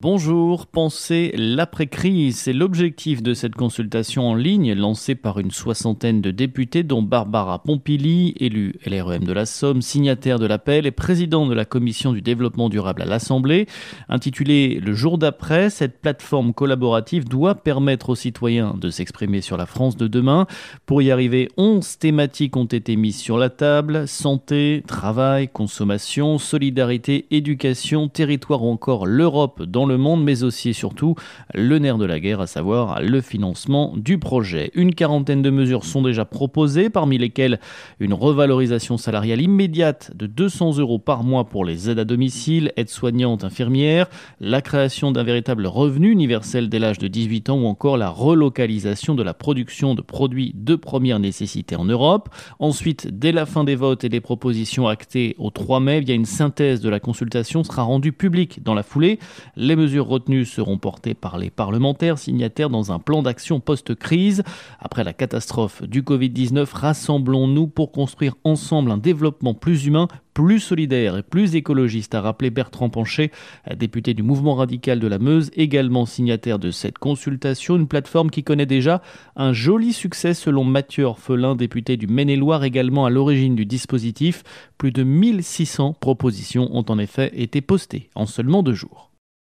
Bonjour, pensez l'après-crise, c'est l'objectif de cette consultation en ligne lancée par une soixantaine de députés dont Barbara Pompili, élue LREM de la Somme, signataire de l'appel et président de la commission du développement durable à l'Assemblée. Intitulée Le jour d'après, cette plateforme collaborative doit permettre aux citoyens de s'exprimer sur la France de demain. Pour y arriver, 11 thématiques ont été mises sur la table, santé, travail, consommation, solidarité, éducation, territoire ou encore l'Europe dans le monde, mais aussi et surtout le nerf de la guerre, à savoir le financement du projet. Une quarantaine de mesures sont déjà proposées, parmi lesquelles une revalorisation salariale immédiate de 200 euros par mois pour les aides à domicile, aides-soignantes, infirmières, la création d'un véritable revenu universel dès l'âge de 18 ans ou encore la relocalisation de la production de produits de première nécessité en Europe. Ensuite, dès la fin des votes et des propositions actées au 3 mai, via une synthèse de la consultation sera rendue publique dans la foulée. Les mesures retenues seront portées par les parlementaires signataires dans un plan d'action post-crise. Après la catastrophe du Covid-19, rassemblons-nous pour construire ensemble un développement plus humain, plus solidaire et plus écologiste, a rappelé Bertrand Panchet, député du mouvement radical de la Meuse, également signataire de cette consultation, une plateforme qui connaît déjà un joli succès selon Mathieu Orphelin, député du Maine-et-Loire, également à l'origine du dispositif. Plus de 1600 propositions ont en effet été postées en seulement deux jours.